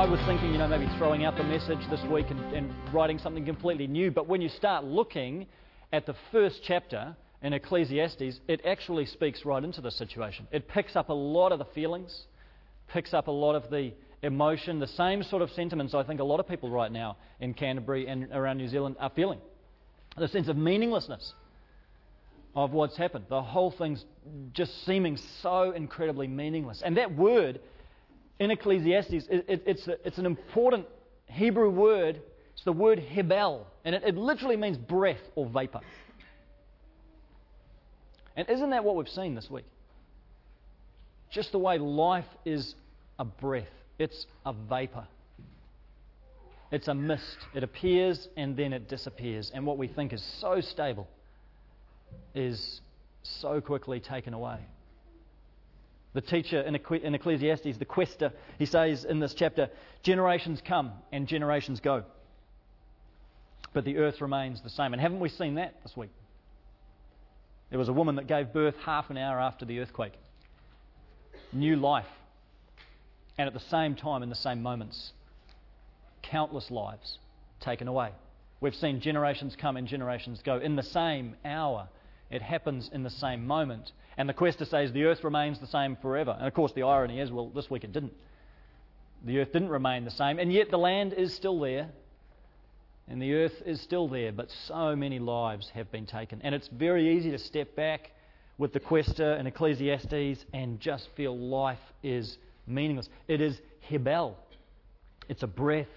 I, was thinking, you know, maybe throwing out the message this week and, and writing something completely new. But when you start looking at the first chapter in Ecclesiastes, it actually speaks right into the situation. It picks up a lot of the feelings, picks up a lot of the emotion, the same sort of sentiments I think a lot of people right now in Canterbury and around New Zealand are feeling. The sense of meaninglessness of what's happened. The whole thing's just seeming so incredibly meaningless. And that word in Ecclesiastes, it, it, it's, a, it's an important Hebrew word. It's the word hebel, and it, it literally means breath or vapor. And isn't that what we've seen this week? Just the way life is a breath, it's a vapor. It's a mist. It appears and then it disappears. And what we think is so stable is so quickly taken away. The teacher in Ecclesiastes, the quester, he says in this chapter, generations come and generations go. But the earth remains the same. And haven't we seen that this week? There was a woman that gave birth half an hour after the earthquake. New life. And at the same time, in the same moments, countless lives taken away. We've seen generations come and generations go in the same hour it happens in the same moment. And the quester says the earth remains the same forever. And of course, the irony is, well, this week it didn't. The earth didn't remain the same, and yet the land is still there, and the earth is still there, but so many lives have been taken. And it's very easy to step back with the quester and Ecclesiastes and just feel life is meaningless. It is hebel, it's a breath,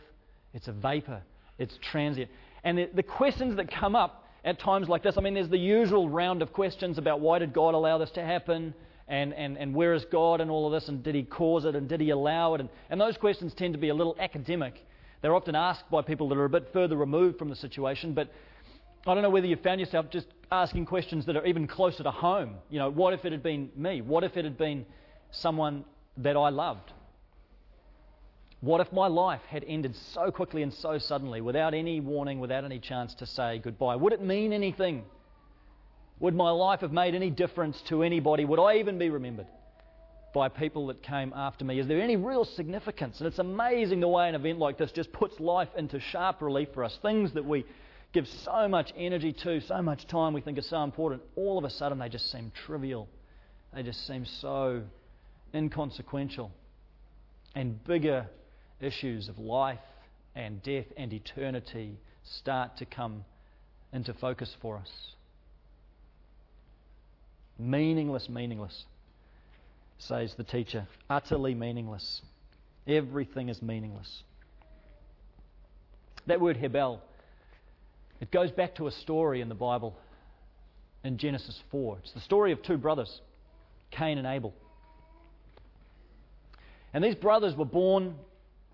it's a vapor, it's transient. And the, the questions that come up at times like this. I mean, there's the usual round of questions about why did God allow this to happen? And, and, and where is God and all of this? And did He cause it? And did He allow it? And, and those questions tend to be a little academic. They're often asked by people that are a bit further removed from the situation. But I don't know whether you found yourself just asking questions that are even closer to home. You know, what if it had been me? What if it had been someone that I loved? What if my life had ended so quickly and so suddenly, without any warning, without any chance to say goodbye? Would it mean anything? Would my life have made any difference to anybody? Would I even be remembered by people that came after me? Is there any real significance? And it's amazing the way an event like this just puts life into sharp relief for us. Things that we give so much energy to, so much time we think are so important, all of a sudden they just seem trivial. They just seem so inconsequential. And bigger issues of life and death and eternity start to come into focus for us. Meaningless, meaningless, says the teacher. Utterly meaningless. Everything is meaningless. That word Hebel, it goes back to a story in the Bible in Genesis 4. It's the story of two brothers, Cain and Abel. And these brothers were born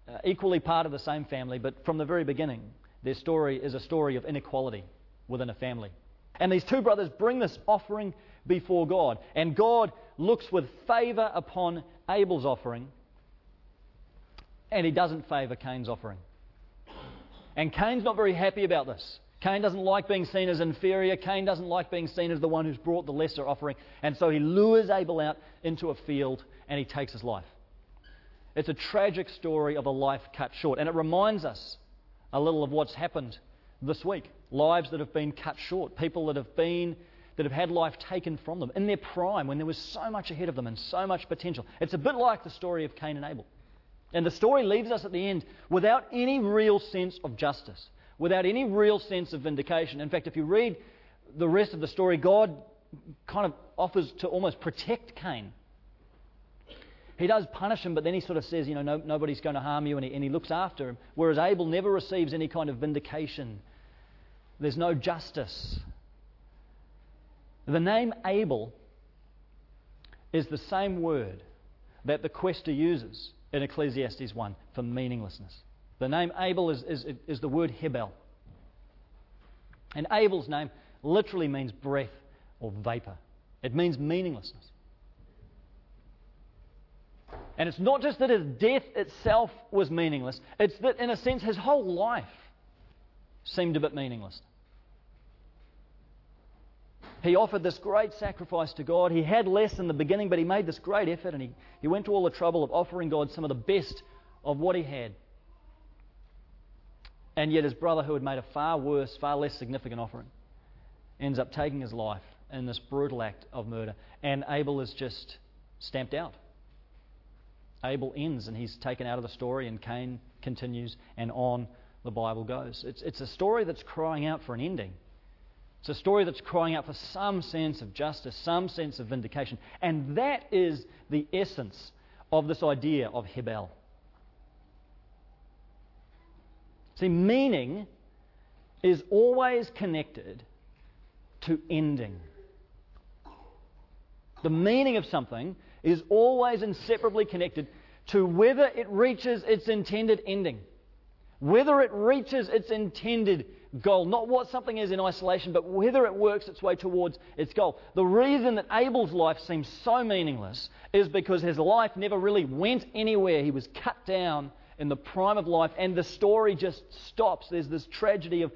uh, equally part of the same family, but from the very beginning, their story is a story of inequality within a family. And these two brothers bring this offering before God, and God looks with favour upon Abel's offering, and he doesn't favour Cain's offering. And Cain's not very happy about this. Cain doesn't like being seen as inferior. Cain doesn't like being seen as the one who's brought the lesser offering. And so he lures Abel out into a field and he takes his life. It's a tragic story of a life cut short. And it reminds us a little of what's happened this week. Lives that have been cut short. People that have been that have had life taken from them in their prime when there was so much ahead of them and so much potential. It's a bit like the story of Cain and Abel. And the story leaves us at the end without any real sense of justice, without any real sense of vindication. In fact, if you read the rest of the story, God kind of offers to almost protect Cain he does punish him, but then he sort of says, you know, no, nobody's going to harm you, and he, and he looks after him. Whereas Abel never receives any kind of vindication. There's no justice. The name Abel is the same word that the quester uses in Ecclesiastes 1 for meaninglessness. The name Abel is, is, is the word Hebel. And Abel's name literally means breath or vapor, it means meaninglessness. And it's not just that his death itself was meaningless, it's that, in a sense, his whole life seemed a bit meaningless. He offered this great sacrifice to God. He had less in the beginning, but he made this great effort and he, he went to all the trouble of offering God some of the best of what he had. And yet his brother, who had made a far worse, far less significant offering, ends up taking his life in this brutal act of murder. And Abel is just stamped out. Abel ends and he's taken out of the story, and Cain continues, and on the Bible goes. It's, it's a story that's crying out for an ending. It's a story that's crying out for some sense of justice, some sense of vindication. And that is the essence of this idea of Hebel. See, meaning is always connected to ending. The meaning of something is always inseparably connected to whether it reaches its intended ending, whether it reaches its intended goal. Not what something is in isolation, but whether it works its way towards its goal. The reason that Abel's life seems so meaningless is because his life never really went anywhere. He was cut down in the prime of life, and the story just stops. There's this tragedy of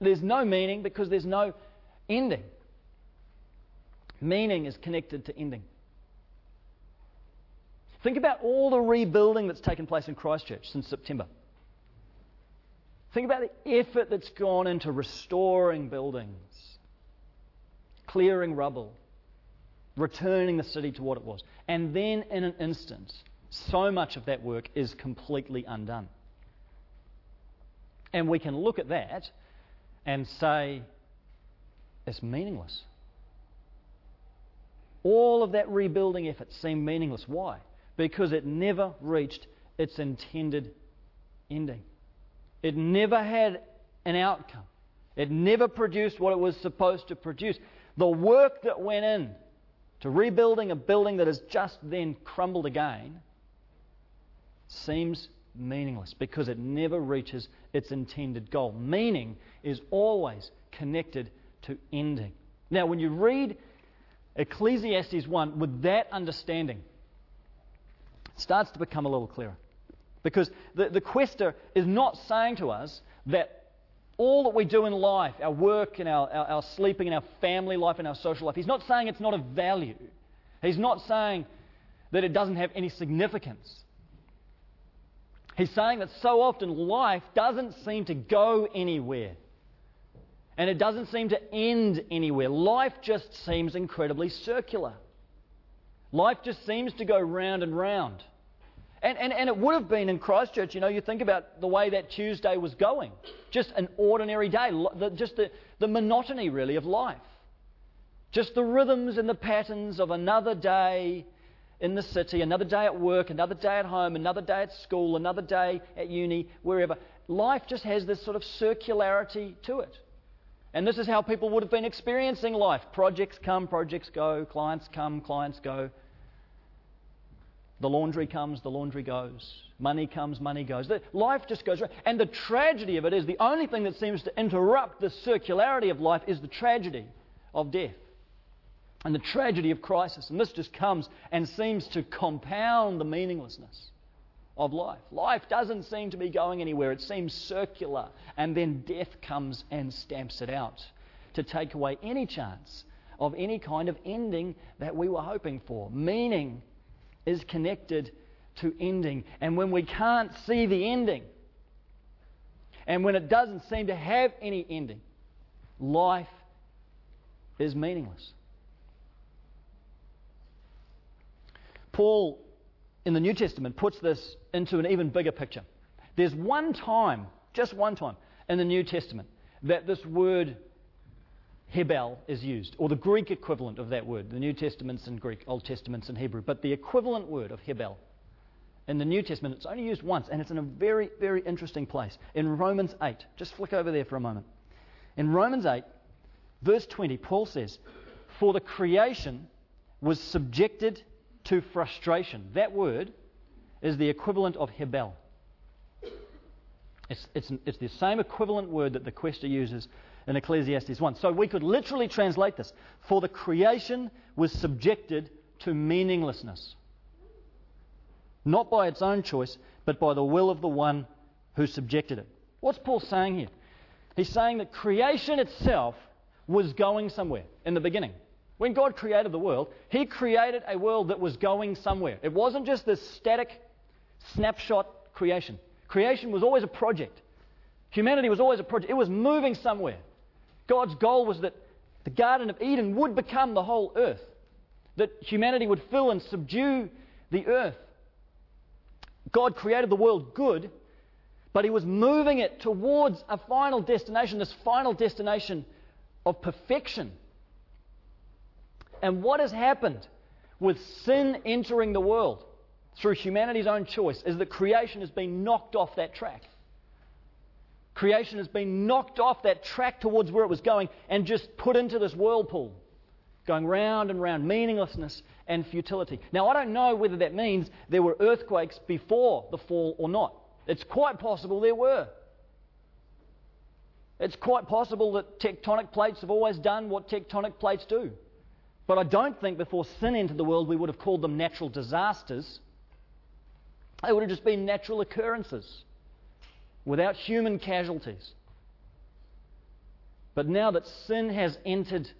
there's no meaning because there's no ending. Meaning is connected to ending. Think about all the rebuilding that's taken place in Christchurch since September. Think about the effort that's gone into restoring buildings, clearing rubble, returning the city to what it was. And then, in an instant, so much of that work is completely undone. And we can look at that and say, it's meaningless. All of that rebuilding effort seemed meaningless. Why? Because it never reached its intended ending. It never had an outcome. It never produced what it was supposed to produce. The work that went in to rebuilding a building that has just then crumbled again seems meaningless because it never reaches its intended goal. Meaning is always connected to ending. Now, when you read Ecclesiastes 1 with that understanding, starts to become a little clearer. Because the, the quester is not saying to us that all that we do in life, our work and our, our, our sleeping and our family life and our social life, he's not saying it's not of value. He's not saying that it doesn't have any significance. He's saying that so often life doesn't seem to go anywhere. And it doesn't seem to end anywhere. Life just seems incredibly circular. Life just seems to go round and round. And, and, and it would have been in Christchurch, you know, you think about the way that Tuesday was going. Just an ordinary day, just the, the monotony, really, of life. Just the rhythms and the patterns of another day in the city, another day at work, another day at home, another day at school, another day at uni, wherever. Life just has this sort of circularity to it. And this is how people would have been experiencing life. Projects come, projects go, clients come, clients go. The laundry comes, the laundry goes. Money comes, money goes. Life just goes around. And the tragedy of it is the only thing that seems to interrupt the circularity of life is the tragedy of death and the tragedy of crisis. And this just comes and seems to compound the meaninglessness of life. Life doesn't seem to be going anywhere, it seems circular. And then death comes and stamps it out to take away any chance of any kind of ending that we were hoping for. Meaning is connected to ending. And when we can't see the ending, and when it doesn't seem to have any ending, life is meaningless. Paul in the New Testament puts this into an even bigger picture. There's one time, just one time, in the New Testament that this word Hebel is used, or the Greek equivalent of that word. The New Testament's in Greek, Old Testament's in Hebrew, but the equivalent word of Hebel in the New Testament, it's only used once, and it's in a very, very interesting place. In Romans 8, just flick over there for a moment. In Romans 8, verse 20, Paul says, For the creation was subjected to frustration. That word is the equivalent of Hebel. It's, it's, it's the same equivalent word that the quester uses in Ecclesiastes 1. So we could literally translate this For the creation was subjected to meaninglessness, not by its own choice, but by the will of the one who subjected it. What's Paul saying here? He's saying that creation itself was going somewhere in the beginning. When God created the world, He created a world that was going somewhere. It wasn't just this static snapshot creation. Creation was always a project. Humanity was always a project. It was moving somewhere. God's goal was that the Garden of Eden would become the whole earth, that humanity would fill and subdue the earth. God created the world good, but He was moving it towards a final destination, this final destination of perfection. And what has happened with sin entering the world through humanity's own choice is that creation has been knocked off that track. Creation has been knocked off that track towards where it was going and just put into this whirlpool, going round and round, meaninglessness and futility. Now, I don't know whether that means there were earthquakes before the fall or not. It's quite possible there were. It's quite possible that tectonic plates have always done what tectonic plates do. But I don't think before sin entered the world we would have called them natural disasters. They would have just been natural occurrences without human casualties. But now that sin has entered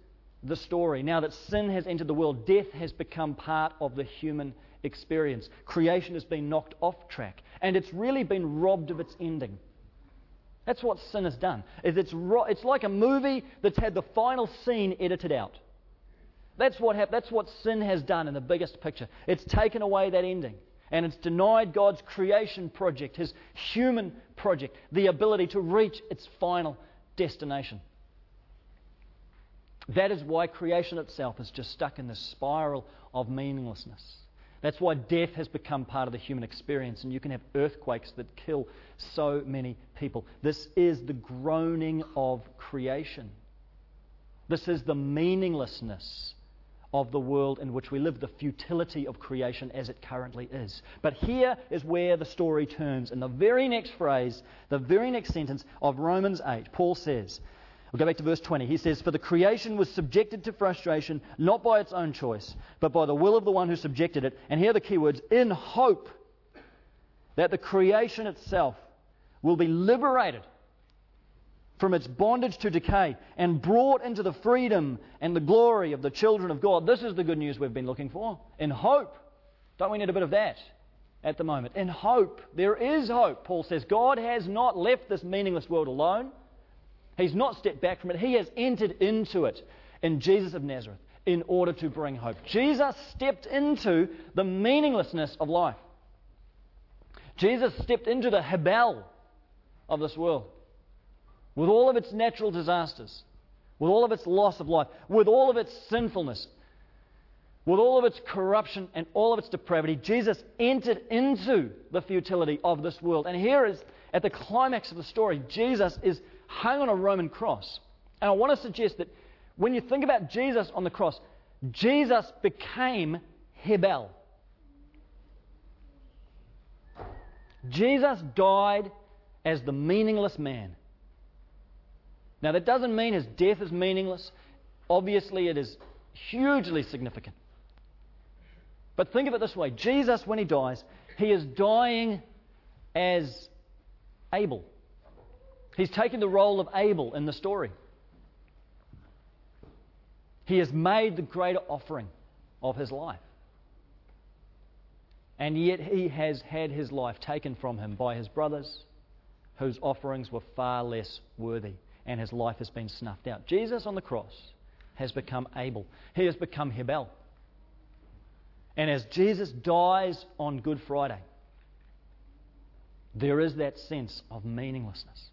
the story, now that sin has entered the world, death has become part of the human experience. Creation has been knocked off track, and it's really been robbed of its ending. That's what sin has done. It's, ro- it's like a movie that's had the final scene edited out. That's what, hap- that's what sin has done in the biggest picture. It's taken away that ending. And it's denied God's creation project, his human project, the ability to reach its final destination. That is why creation itself is just stuck in this spiral of meaninglessness. That's why death has become part of the human experience, and you can have earthquakes that kill so many people. This is the groaning of creation. This is the meaninglessness of the world in which we live, the futility of creation as it currently is. But here is where the story turns. In the very next phrase, the very next sentence of Romans 8, Paul says, We'll go back to verse 20. He says, For the creation was subjected to frustration, not by its own choice, but by the will of the one who subjected it. And here are the key words in hope that the creation itself will be liberated from its bondage to decay and brought into the freedom and the glory of the children of God. This is the good news we've been looking for. In hope. Don't we need a bit of that at the moment? In hope. There is hope, Paul says. God has not left this meaningless world alone. He's not stepped back from it. He has entered into it in Jesus of Nazareth in order to bring hope. Jesus stepped into the meaninglessness of life. Jesus stepped into the Hebel of this world with all of its natural disasters, with all of its loss of life, with all of its sinfulness, with all of its corruption and all of its depravity, Jesus entered into the futility of this world. And here is, at the climax of the story, Jesus is hung on a Roman cross. And I want to suggest that when you think about Jesus on the cross, Jesus became Hebel. Jesus died as the meaningless man. Now, that doesn't mean his death is meaningless. Obviously, it is hugely significant. But think of it this way Jesus, when he dies, he is dying as Abel. He's taken the role of Abel in the story. He has made the greater offering of his life. And yet he has had his life taken from him by his brothers, whose offerings were far less worthy and his life has been snuffed out. Jesus on the cross has become Abel, he has become Hebel. And as Jesus dies on Good Friday, there is that sense of meaninglessness.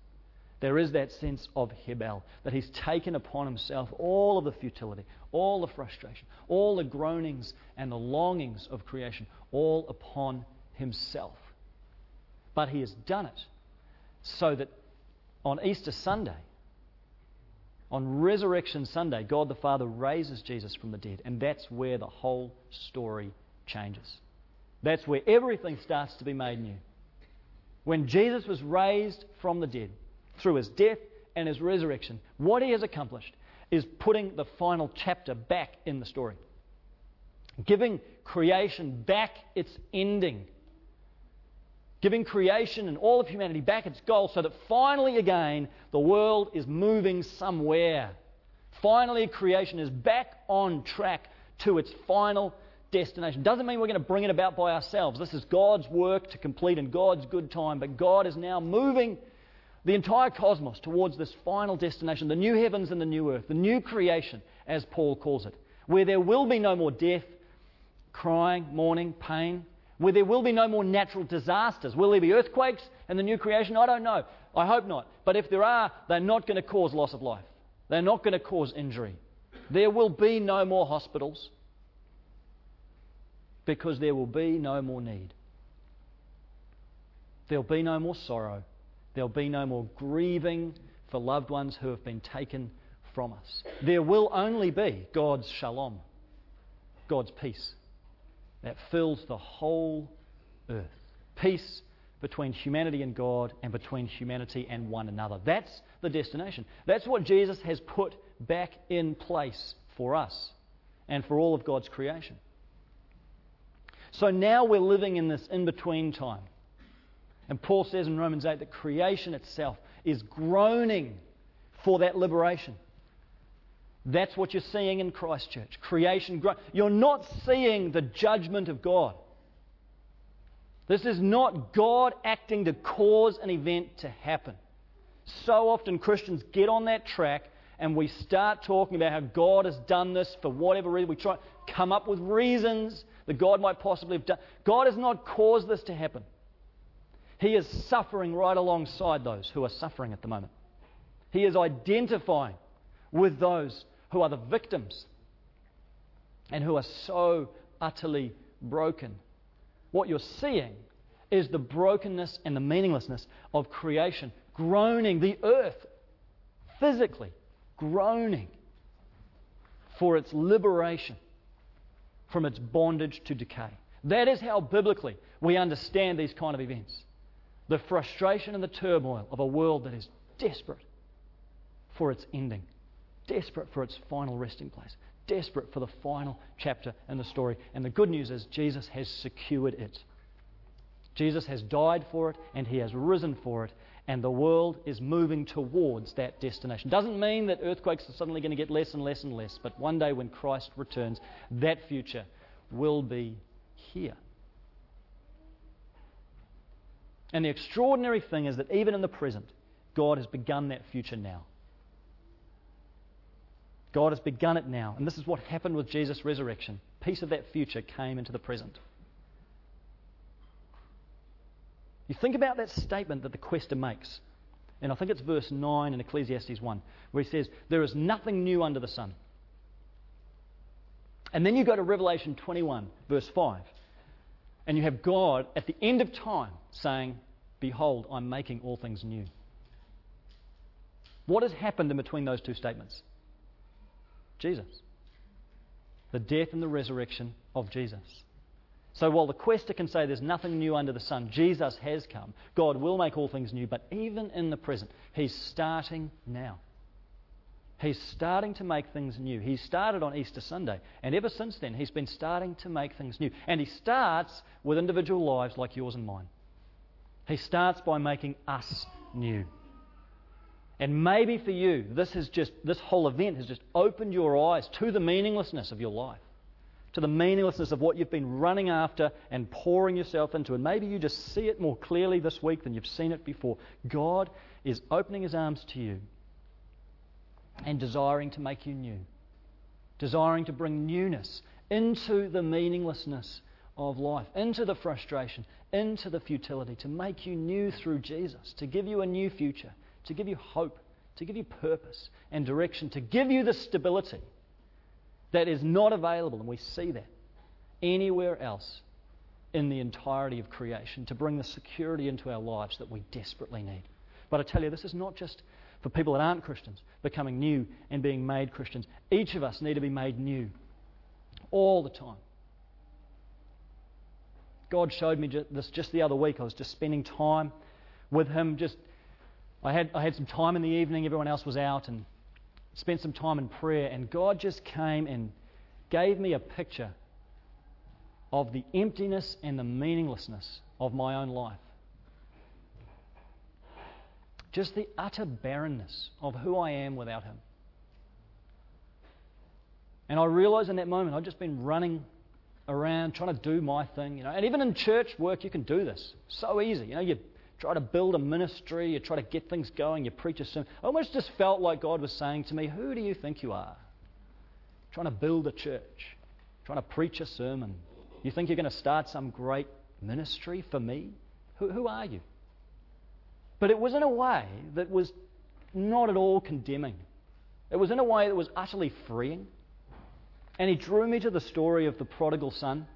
There is that sense of Hebel, that he's taken upon himself all of the futility, all the frustration, all the groanings and the longings of creation, all upon himself. But he has done it so that on Easter Sunday, on Resurrection Sunday, God the Father raises Jesus from the dead, and that's where the whole story changes. That's where everything starts to be made new. When Jesus was raised from the dead through his death and his resurrection, what he has accomplished is putting the final chapter back in the story, giving creation back its ending giving creation and all of humanity back its goal so that finally again the world is moving somewhere. Finally, creation is back on track to its final destination. Doesn't mean we're going to bring it about by ourselves. This is God's work to complete in God's good time, but God is now moving the entire cosmos towards this final destination, the new heavens and the new earth, the new creation, as Paul calls it, where there will be no more death, crying, mourning, pain, where there will be no more natural disasters. Will there be earthquakes in the new creation? I don't know. I hope not. But if there are, they're not going to cause loss of life. They're not going to cause injury. There will be no more hospitals because there will be no more need. There'll be no more sorrow. There'll be no more grieving for loved ones who have been taken from us. There will only be God's shalom, God's peace that fills the whole earth. Peace between humanity and God and between humanity and one another. That's the destination. That's what Jesus has put back in place for us and for all of God's creation. So now we're living in this in between time. And Paul says in Romans 8 that creation itself is groaning for that liberation. That's what you're seeing in Christchurch. Creation. You're not seeing the judgment of God. This is not God acting to cause an event to happen. So often Christians get on that track and we start talking about how God has done this for whatever reason. We try to come up with reasons that God might possibly have done. God has not caused this to happen. He is suffering right alongside those who are suffering at the moment. He is identifying with those who are the victims and who are so utterly broken. What you're seeing is the brokenness and the meaninglessness of creation, groaning, the earth physically groaning for its liberation from its bondage to decay. That is how biblically we understand these kind of events. The frustration and the turmoil of a world that is desperate for its ending desperate for its final resting place, desperate for the final chapter in the story. And the good news is Jesus has secured it. Jesus has died for it and he has risen for it, and the world is moving towards that destination. Doesn't mean that earthquakes are suddenly going to get less and less and less, but one day when Christ returns, that future will be here. And the extraordinary thing is that even in the present, God has begun that future now. God has begun it now. And this is what happened with Jesus' resurrection. Piece of that future came into the present. You think about that statement that the quester makes. And I think it's verse 9 in Ecclesiastes 1, where he says, There is nothing new under the sun. And then you go to Revelation 21, verse 5, and you have God at the end of time saying, Behold, I'm making all things new. What has happened in between those two statements? Jesus. The death and the resurrection of Jesus. So while the quester can say there's nothing new under the sun, Jesus has come. God will make all things new, but even in the present, He's starting now. He's starting to make things new. He started on Easter Sunday, and ever since then, He's been starting to make things new. And He starts with individual lives like yours and mine. He starts by making us new. And maybe for you, this has just this whole event has just opened your eyes to the meaninglessness of your life, to the meaninglessness of what you've been running after and pouring yourself into. And maybe you just see it more clearly this week than you've seen it before. God is opening his arms to you and desiring to make you new, desiring to bring newness into the meaninglessness of life, into the frustration, into the futility, to make you new through Jesus, to give you a new future to give you hope, to give you purpose and direction, to give you the stability that is not available, and we see that anywhere else in the entirety of creation, to bring the security into our lives that we desperately need. But I tell you, this is not just for people that aren't Christians becoming new and being made Christians. Each of us need to be made new all the time. God showed me this just the other week. I was just spending time with Him, just I had, I had some time in the evening, everyone else was out, and spent some time in prayer. And God just came and gave me a picture of the emptiness and the meaninglessness of my own life. Just the utter barrenness of who I am without Him. And I realized in that moment I'd just been running around trying to do my thing, you know. And even in church work, you can do this. So easy. You know, you try to build a ministry, you try to get things going, you preach a sermon. I almost just felt like God was saying to me, Who do you think you are? Trying to build a church, trying to preach a sermon. You think you're going to start some great ministry for me? Who, who are you? But it was in a way that was not at all condemning. It was in a way that was utterly freeing. And he drew me to the story of the prodigal son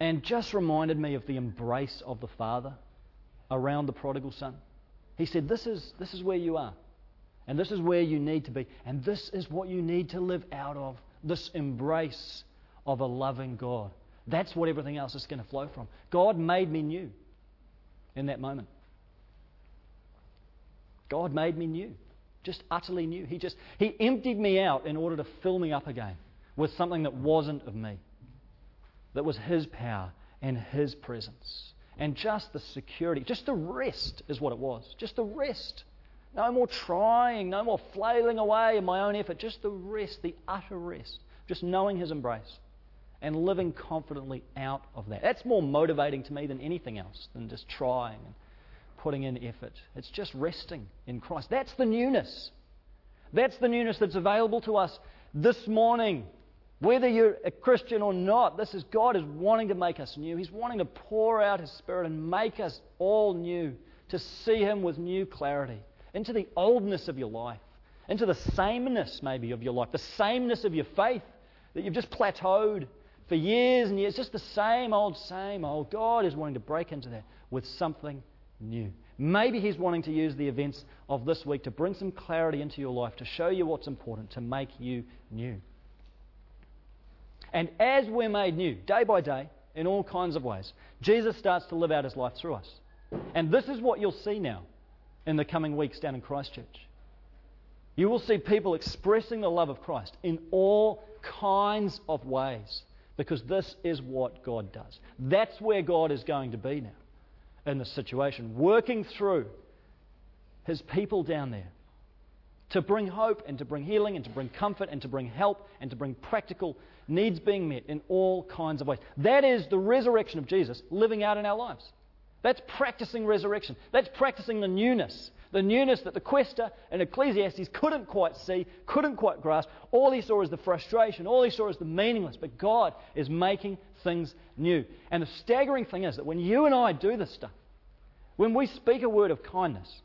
and just reminded me of the embrace of the father around the prodigal son. He said, This is, this is where you are, and this is where you need to be, and this is what you need to live out of this embrace of a loving God. That's what everything else is going to flow from. God made me new in that moment. God made me new, just utterly new. He just he emptied me out in order to fill me up again with something that wasn't of me. That was his power and his presence. And just the security, just the rest is what it was. Just the rest. No more trying, no more flailing away in my own effort. Just the rest, the utter rest. Just knowing his embrace and living confidently out of that. That's more motivating to me than anything else, than just trying and putting in effort. It's just resting in Christ. That's the newness. That's the newness that's available to us this morning. Whether you're a Christian or not, this is God is wanting to make us new. He's wanting to pour out His Spirit and make us all new, to see Him with new clarity into the oldness of your life, into the sameness maybe of your life, the sameness of your faith that you've just plateaued for years and years, just the same old, same old. God is wanting to break into that with something new. Maybe He's wanting to use the events of this week to bring some clarity into your life, to show you what's important, to make you new. And as we're made new, day by day, in all kinds of ways, Jesus starts to live out his life through us. And this is what you'll see now in the coming weeks down in Christchurch. You will see people expressing the love of Christ in all kinds of ways because this is what God does. That's where God is going to be now in this situation, working through his people down there to bring hope and to bring healing and to bring comfort and to bring help and to bring practical needs being met in all kinds of ways. That is the resurrection of Jesus living out in our lives. That's practicing resurrection. That's practicing the newness. The newness that the quester and Ecclesiastes couldn't quite see, couldn't quite grasp. All he saw is the frustration. All he saw is the meaningless. But God is making things new. And the staggering thing is that when you and I do this stuff, when we speak a word of kindness,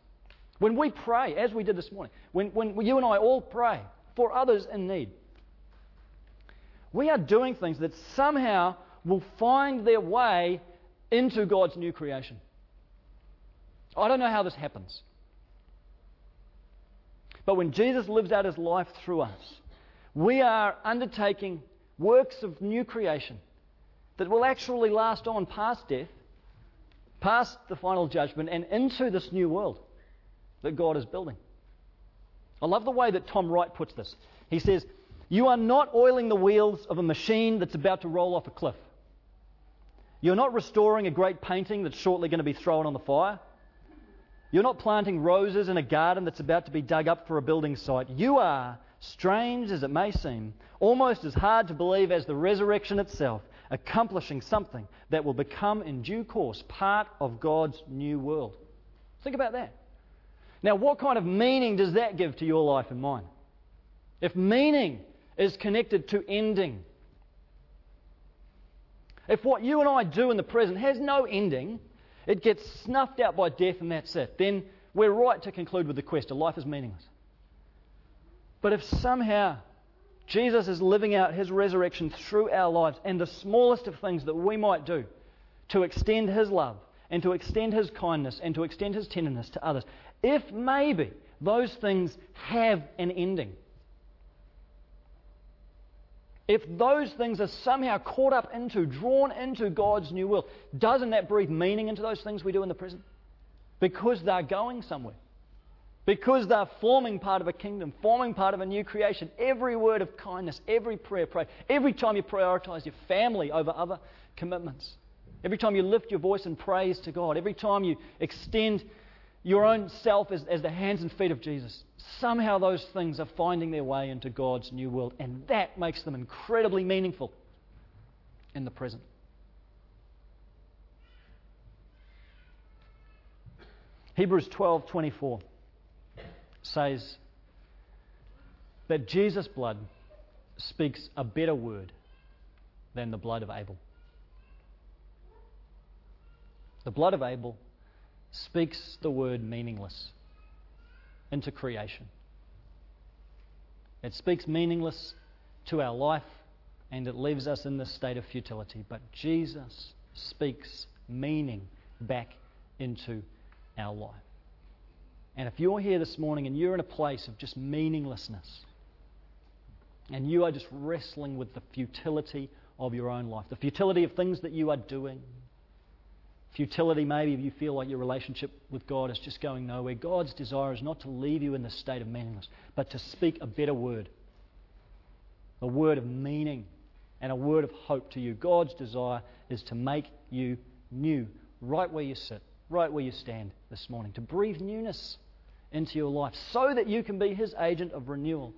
when we pray, as we did this morning, when, when you and I all pray for others in need, we are doing things that somehow will find their way into God's new creation. I don't know how this happens. But when Jesus lives out his life through us, we are undertaking works of new creation that will actually last on past death, past the final judgment, and into this new world that God is building. I love the way that Tom Wright puts this. He says, You are not oiling the wheels of a machine that's about to roll off a cliff. You're not restoring a great painting that's shortly going to be thrown on the fire. You're not planting roses in a garden that's about to be dug up for a building site. You are, strange as it may seem, almost as hard to believe as the resurrection itself, accomplishing something that will become in due course part of God's new world. Think about that. Now, what kind of meaning does that give to your life and mine? If meaning is connected to ending, if what you and I do in the present has no ending, it gets snuffed out by death and that's it, then we're right to conclude with the quest life is meaningless. But if somehow Jesus is living out his resurrection through our lives and the smallest of things that we might do to extend his love and to extend his kindness and to extend his tenderness to others, if maybe those things have an ending, if those things are somehow caught up into, drawn into God's new will, doesn't that breathe meaning into those things we do in the present? Because they're going somewhere. Because they're forming part of a kingdom, forming part of a new creation. Every word of kindness, every prayer prayed, every time you prioritize your family over other commitments, every time you lift your voice in praise to God, every time you extend your own self as, as the hands and feet of Jesus, somehow those things are finding their way into God's new world, and that makes them incredibly meaningful. in the present. Hebrews 12:24 says that Jesus' blood speaks a better word than the blood of Abel. The blood of Abel speaks the word meaningless into creation. It speaks meaningless to our life and it leaves us in this state of futility. But Jesus speaks meaning back into our life. And if you're here this morning and you're in a place of just meaninglessness, and you are just wrestling with the futility of your own life, the futility of things that you are doing, futility maybe if you feel like your relationship with God is just going nowhere, God's desire is not to leave you in this state of meaninglessness, but to speak a better word, a word of meaning and a word of hope to you. God's desire is to make you new right where you sit, right where you stand this morning, to breathe newness into your life so that you can be His agent of renewal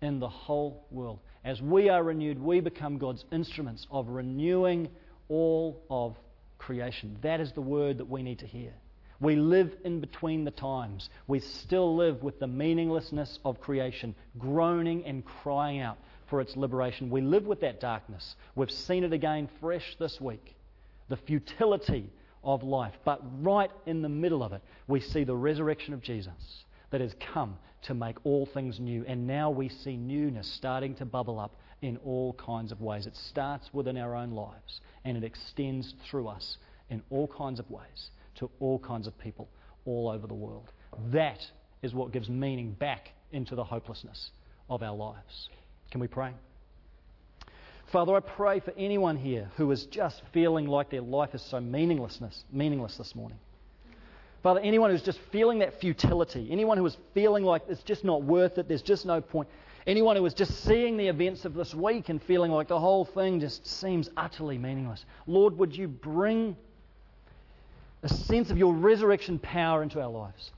in the whole world. As we are renewed, we become God's instruments of renewing all of creation. That is the word that we need to hear. We live in between the times. We still live with the meaninglessness of creation, groaning and crying out for its liberation. We live with that darkness. We've seen it again fresh this week. The futility of life. But right in the middle of it, we see the resurrection of Jesus that has come to make all things new. And now we see newness starting to bubble up in all kinds of ways. It starts within our own lives and it extends through us in all kinds of ways to all kinds of people all over the world. That is what gives meaning back into the hopelessness of our lives. Can we pray? Father, I pray for anyone here who is just feeling like their life is so meaninglessness, meaningless this morning. Father, anyone who's just feeling that futility, anyone who is feeling like it's just not worth it, there's just no point, anyone who is just seeing the events of this week and feeling like the whole thing just seems utterly meaningless, Lord, would you bring a sense of your resurrection power into our lives?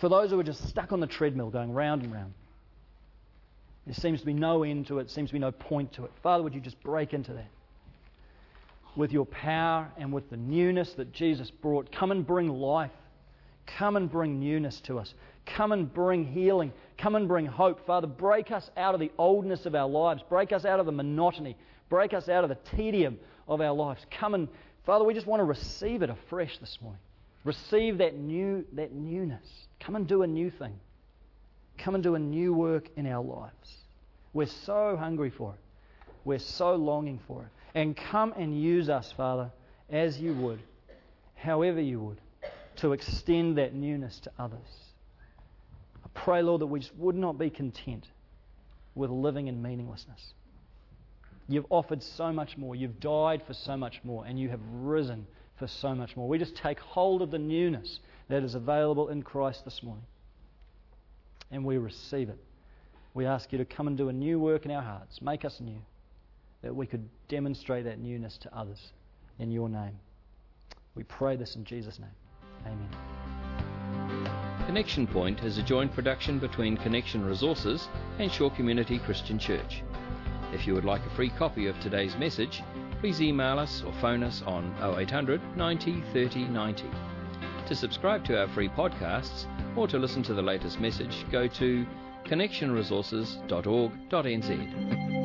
For those who are just stuck on the treadmill going round and round, there seems to be no end to it, seems to be no point to it. Father, would you just break into that? With your power and with the newness that Jesus brought. Come and bring life. Come and bring newness to us. Come and bring healing. Come and bring hope. Father, break us out of the oldness of our lives. Break us out of the monotony. Break us out of the tedium of our lives. Come and, Father, we just want to receive it afresh this morning. Receive that new that newness. Come and do a new thing. Come and do a new work in our lives. We're so hungry for it. We're so longing for it. And come and use us, Father, as you would, however you would, to extend that newness to others. I pray, Lord, that we just would not be content with living in meaninglessness. You've offered so much more. You've died for so much more. And you have risen for so much more. We just take hold of the newness that is available in Christ this morning. And we receive it. We ask you to come and do a new work in our hearts. Make us new, that we could demonstrate that newness to others in your name. We pray this in Jesus' name. Amen. Connection Point is a joint production between Connection Resources and Shore Community Christian Church. If you would like a free copy of today's message, please email us or phone us on 0800 90 30 90. To subscribe to our free podcasts or to listen to the latest message, go to connectionresources.org.nz.